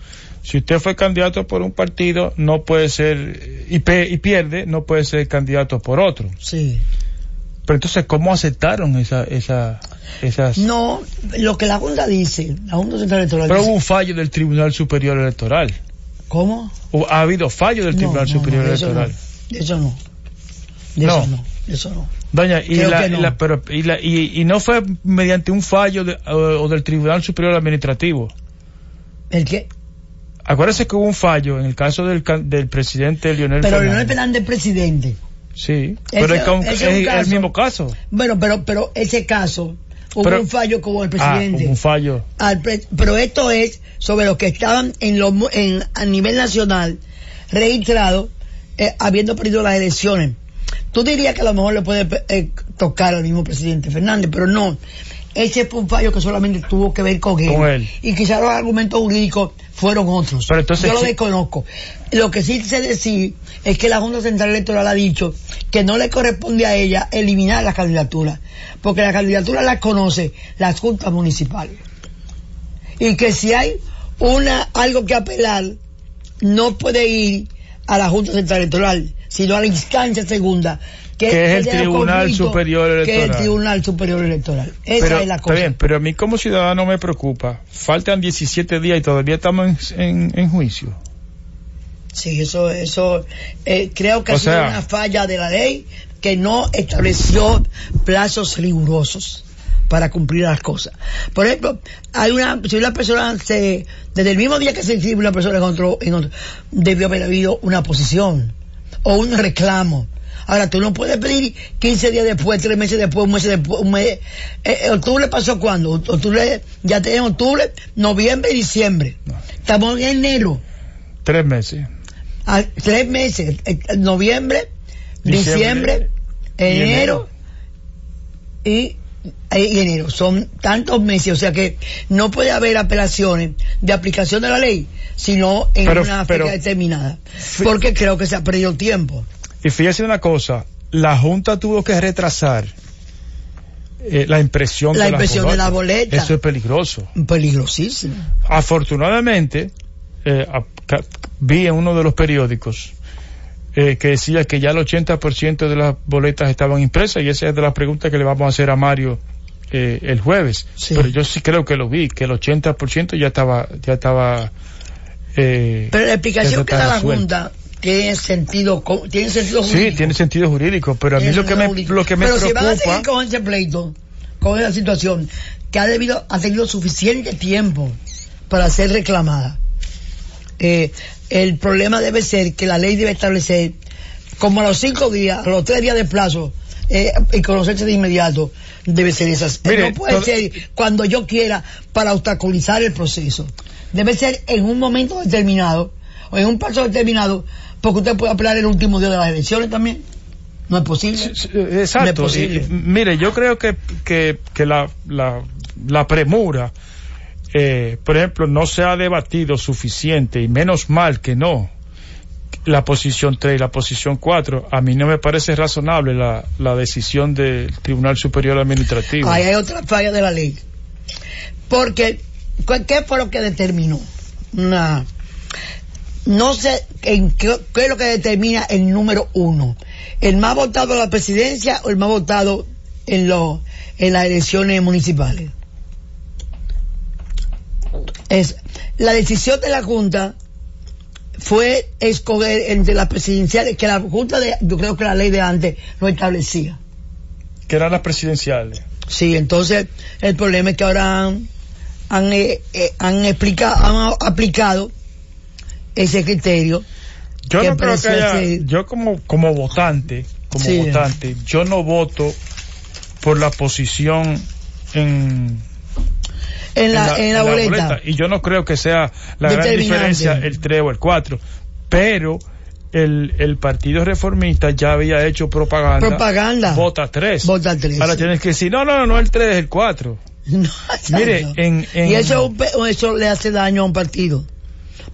si usted fue candidato por un partido, no puede ser, y, pe- y pierde, no puede ser candidato por otro. Sí. Pero entonces, ¿cómo aceptaron esa, esa, esas? No, lo que la Junta dice, la Junta Central Electoral Pero hubo un fallo del Tribunal Superior Electoral. ¿cómo? Ha habido fallo del No, Tribunal no, Superior no, de no, Electoral. de eso no. De No. eso no, de eso no. Doña, y, la, que y no. la- pero, y, la- y- y no fue mediante un fallo de- o, o del Tribunal Superior Administrativo. ¿El qué? Acuérdese que hubo un fallo en el caso del, del presidente Lionel Pero Fernández. Leonel Fernández presidente. Sí, pero es, con- ese es es un el mismo caso. Bueno, pero, pero ese caso, hubo Pero- un fallo como el Ah, presidente. un fallo. al pre- pero esto es sobre los que estaban en lo, mu- en, a nivel nacional registrados eh, habiendo perdido las elecciones. Tú dirías que a lo mejor le puede eh, tocar al mismo presidente Fernández, pero no. Ese fue un fallo que solamente tuvo que ver con él. Con él. Y quizás los argumentos jurídicos fueron otros. Pero entonces Yo lo desconozco. Lo que sí sé decir es que la Junta Central Electoral ha dicho que no le corresponde a ella eliminar las candidaturas, porque las candidaturas las conoce las juntas municipales y que si hay una algo que apelar no puede ir a la Junta Central Electoral sino a la instancia segunda Que es el Tribunal Superior que es el Electoral. Tribunal Superior Electoral esa pero, es la está cosa bien, pero a mí como ciudadano me preocupa. Faltan 17 días y todavía estamos en, en- en juicio. sí eso eso eh, creo que O ha sido sea- una falla de la ley que no estableció plazos rigurosos para cumplir las cosas. Por ejemplo, hay una, si una persona se, desde el mismo día que se inscribe una persona en otro, en otro, debió haber habido una posición o un reclamo. Ahora, tú no puedes pedir 15 días después, 3 meses después, un mes después, un mes. Eh, eh, ¿Octubre pasó cuándo? Octubre, ya tenemos octubre, noviembre y diciembre. Estamos en enero. Tres meses. a- tres meses, eh, noviembre, Diciembre, diciembre, y enero y, y enero. Son tantos meses, o sea que no puede haber apelaciones de aplicación de la ley, sino en Pero- una fecha determinada. Porque creo que se ha perdido tiempo. Y fíjese una cosa, la Junta tuvo que retrasar eh, la impresión, La de, impresión las de la boleta. Eso es peligroso. Peligrosísimo. Afortunadamente, eh, a- ca- vi en uno de los periódicos eh, que decía que ya el 80% de las boletas estaban impresas y esa es de las preguntas que le vamos a hacer a Mario eh, el jueves. Sí. Pero yo sí creo que lo vi, que el 80% ya estaba, ya estaba. Eh, Pero la explicación que da la. Junta tiene sentido, tiene sentido Sí, jurídico. tiene sentido jurídico, pero a mí lo que me, lo que me Pero si van a preocupa. seguir con ese pleito, con esa situación, que ha debido, ha tenido suficiente tiempo para ser reclamada. Eh, el problema debe ser que la ley debe establecer como a los cinco días, a los tres días de plazo, eh, y conocerse de inmediato, debe ser esas. Mire, no puede todo- ser cuando yo quiera para obstaculizar el proceso. Debe ser en un momento determinado, o en un plazo determinado, porque usted puede apelar el último día de las elecciones también. No es posible. Exacto. No es posible. Y, y, mire, yo creo que, que, que la, la, la premura, eh, por ejemplo, no se ha debatido suficiente y menos mal que no. La posición 3 y la posición 4, a mí no me parece razonable la, la decisión del Tribunal Superior Administrativo. Ahí hay otra falla de la ley. Porque, ¿cu- ¿qué fue lo que determinó? Una, no sé en qué, qué es lo que determina el número uno. ¿El más votado en la presidencia o el más votado en, lo, en las elecciones municipales? Es, la decisión de la Junta fue escoger entre las presidenciales, que la Junta de, yo creo que la ley de antes lo establecía. Que eran las presidenciales. Sí, entonces el problema es que ahora han, han, eh, eh, han explicado, han aplicado ese criterio. Yo no creo que haya, ser- yo como, como votante, como Sí. votante, yo no voto por la posición en, En la, en la, boleta. Y yo no creo que sea la gran diferencia el 3 o el 4. Pero el, el Partido Reformista ya había hecho propaganda. Propaganda. Vota 3. Vota tres, Ahora sí. tienes que decir, no, no, no, no el 3 es el 4. <laughs> No, Mire, en- en- Y eso, eso le hace daño a un partido.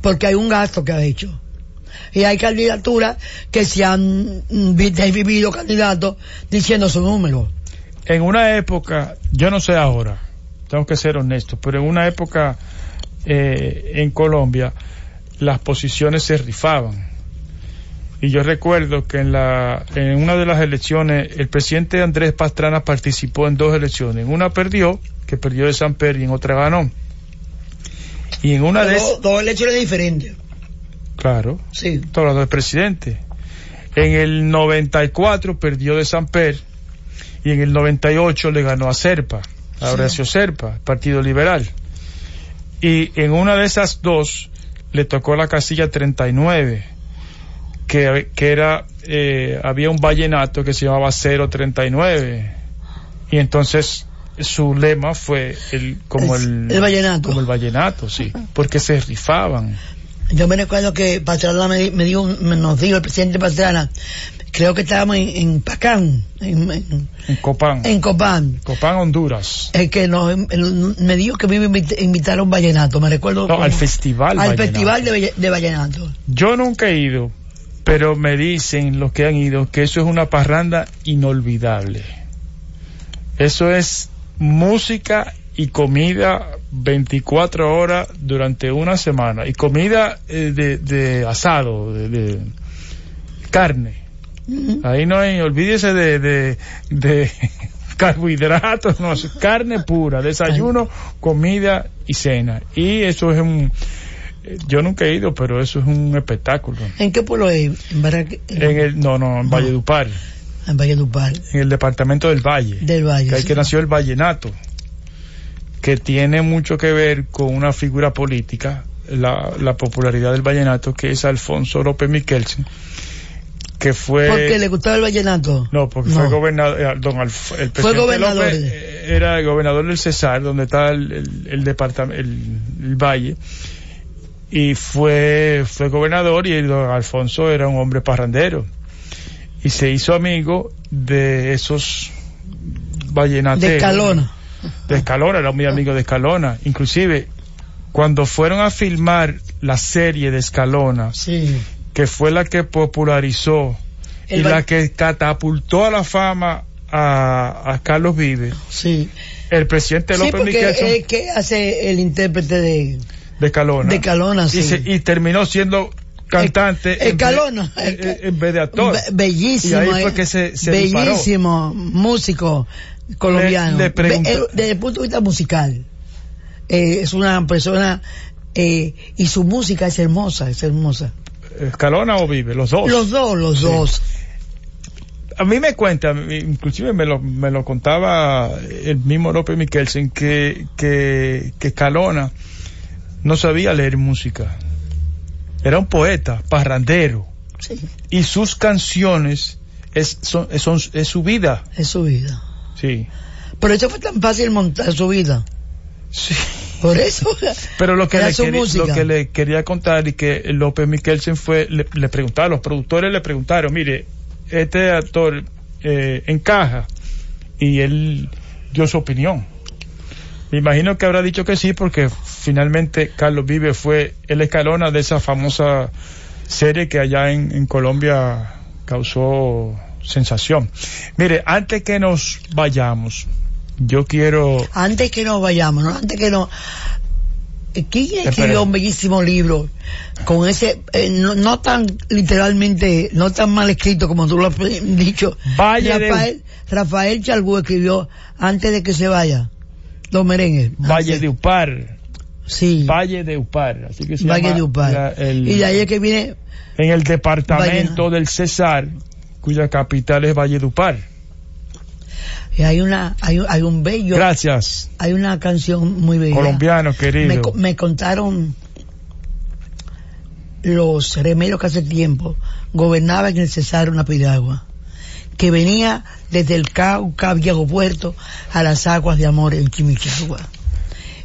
Porque hay un gasto que ha hecho. Y hay candidaturas que se han mm, vi- vivido candidatos diciendo su número. En una época, yo no sé ahora, tengo que ser honesto, pero en una época eh, en Colombia las posiciones se rifaban. Y yo recuerdo que en, la, en una de las elecciones el presidente Andrés Pastrana participó en dos elecciones. En una perdió, que perdió de San Pedro, y en otra ganó. Y en una de esas, Dos, elecciones diferentes. claro, Sí. Hablando del presidente. En el 94 perdió de Samper y en el 98 le ganó a Serpa, a Sí. Horacio Serpa, Partido Liberal. Y en una de esas dos le tocó la casilla 39, que, que era, eh, había un vallenato que se llamaba 039. Y entonces su lema fue el, como el, el vallenato. Como el vallenato, sí, porque se rifaban. Yo me recuerdo que Pastrana me, me un- me nos dijo el presidente Pastrana, creo que estábamos en, en Pacán, en, en, En Copán. en Copán, Copán, Honduras. el que nos, el- me dijo que me iba a invitar a un vallenato, me recuerdo. No, al festival. al vallenato. festival de, de vallenato. Yo nunca he ido, pero me dicen los que han ido que eso es una parranda inolvidable. Eso es música y comida 24 horas durante una semana. Y comida eh, de, de asado, de, de carne. Ahí no hay, olvídese de, de, de <laughs> carbohidratos, no, carne pura, desayuno, comida y cena. Y eso es un, eh, yo nunca he ido, pero eso es un espectáculo. ¿En qué pueblo es? En, Barranque- en- el, no, no, en Valledupar, en Valledupar, en el departamento del Valle, del Valle. que ahí sí. que nació el vallenato, que tiene mucho que ver con una figura política, la, la popularidad del vallenato, que es Alfonso López Miquelsen, que fue... Porque le gustaba el vallenato. No, porque No. fue gobernador, eh, don Alf- el presidente gobernador. López eh, era el gobernador del Cesar, donde está el, el, el departamento, el, el valle, y fue, fue gobernador y don Alfonso era un hombre parrandero. Y se hizo amigo de esos vallenateros. De Escalona. De Escalona, era muy amigo de Escalona. Inclusive, cuando fueron a filmar la serie de Escalona, Sí. que fue la que popularizó El y la que catapultó a la fama a, a Carlos Vives, Sí. el presidente Sí, López porque Michelson es que hace el intérprete de, de Calona. de Calona, y, sí. se- y terminó siendo cantante en, Calona, vez, el- en- vez de actor. Be- bellísimo. Y ahí fue eh, que se, se disparó. bellísimo músico colombiano. Le- le pregunto- Be- eh, desde el punto de vista musical. Eh, es una persona eh, y su música es hermosa, es hermosa. ¿Escalona o Vive? Los dos. Los dos, los Sí. dos. A mí me cuenta, inclusive me lo, me lo contaba el mismo López Miquelsen, que, que, que Escalona no sabía leer música. Era un poeta, parrandero. Sí, y sus canciones es, son, son- es su vida. es su vida. Sí. Por eso fue tan fácil montar su vida. sí. Por eso. Pero lo que, Era le su quería, música. lo que le quería contar y que López Miquelsen fue, le, le preguntaron, los productores le preguntaron, mire, este actor eh, encaja y él dio su opinión. Me imagino que habrá dicho que sí porque finalmente Carlos Vive fue el escalona de esa famosa serie que allá en, en Colombia causó sensación. Mire, antes que nos vayamos, yo quiero Antes que nos vayamos, ¿no? antes que no. eh, ¿Quién escribió un bellísimo libro con ese, eh, no, no tan literalmente, no tan mal escrito como tú lo has dicho? Valle de- Rafael, Rafael Chalbú escribió antes de que se vaya los merengues. Valle Antes- de Upar. Sí, Valle de Upar, así que se Valle llama de Upar. la- el- Y de ahí es que viene, en el departamento Valle- del Cesar, cuya capital es Valle de Upar. y hay una, hay, un- hay un bello, Gracias, hay una canción muy bella. colombiano querido. me, me contaron los remeros que hace tiempo gobernaban en el Cesar una piragua que venía desde el Cauca, Viejo Puerto, a las aguas de amor en Chimichagua.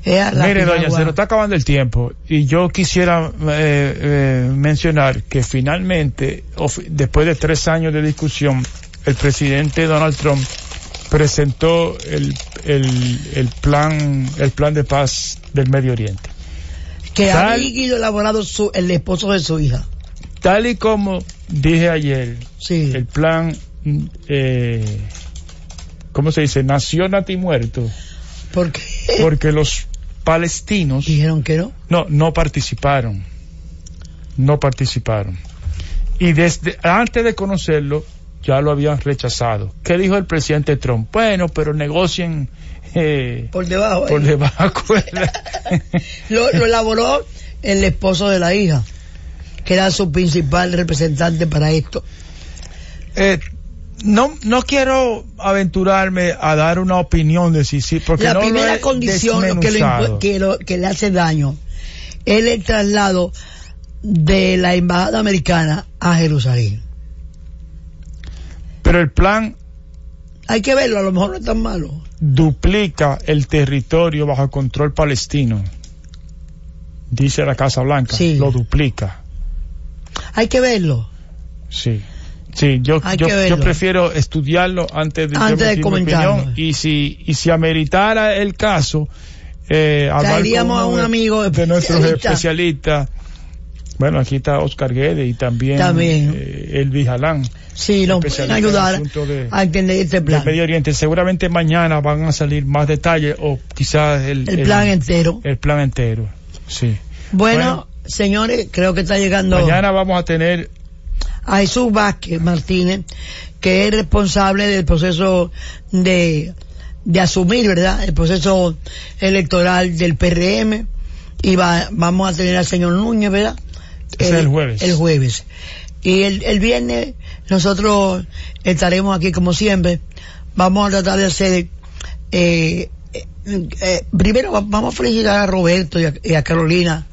Mire, doña, se nos está acabando el tiempo y yo quisiera eh, eh, mencionar que finalmente, después de tres años de discusión, el presidente Donald Trump presentó el, el, el plan el plan de paz del Medio Oriente. que había elaborado su, el esposo de su hija. tal y como dije ayer, Sí. el plan, eh, ¿cómo se dice? Nació nati muerto, Porque porque los palestinos dijeron que no. no, no participaron, no participaron. Y desde antes de conocerlo, ya lo habían rechazado. ¿Qué dijo el presidente Trump? Bueno, pero negocien eh, Por debajo. por ahí. debajo. de la- <laughs> lo, lo elaboró el esposo de la hija, que era su principal representante para esto. Eh, no, no quiero aventurarme a dar una opinión de si sí, porque la no primera condición lo que, lo que, lo- que le hace daño es el traslado de la embajada americana a Jerusalén. Pero el plan Hay que verlo, a lo mejor no es tan malo. duplica el territorio bajo control palestino. Dice la Casa Blanca, Sí. lo duplica. Hay que verlo. Sí. Sí, yo, yo, yo prefiero estudiarlo antes de, Antes de mi opinión. Y si, y si ameritara el caso, eh, Traeríamos a un amigo de nuestros especialista. especialistas. Bueno, aquí está Oscar Guede y también, También. eh, Elvis Jalán Sí, nos pueden ayudar de- a entender este del plan. Medio Oriente. Seguramente mañana van a salir más detalles o quizás el, El plan entero. el plan entero. Sí. Bueno, señores, creo que está llegando Mañana vamos a tener a Jesús Vázquez Martínez, que es responsable del proceso de, de asumir, ¿verdad? El proceso electoral del PRM. Y va- vamos a tener al señor Núñez, ¿verdad? Es el jueves. El jueves. Y el, el viernes nosotros estaremos aquí como siempre. Vamos a tratar de hacer... eh, eh, primero va- vamos a felicitar a Roberto y a, y a Carolina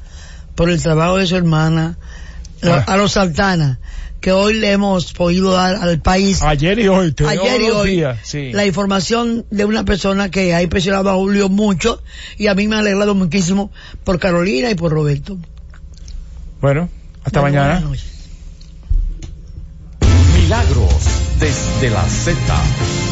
por el trabajo de su hermana, Ah. a los Saltana, que hoy le hemos podido dar al país ayer y hoy, todos ayer y hoy días, sí. la información de una persona que ha impresionado a Julio mucho y a mí me ha alegrado muchísimo por Carolina y por Roberto. Bueno, hasta Bueno, mañana. Milagros desde la Z.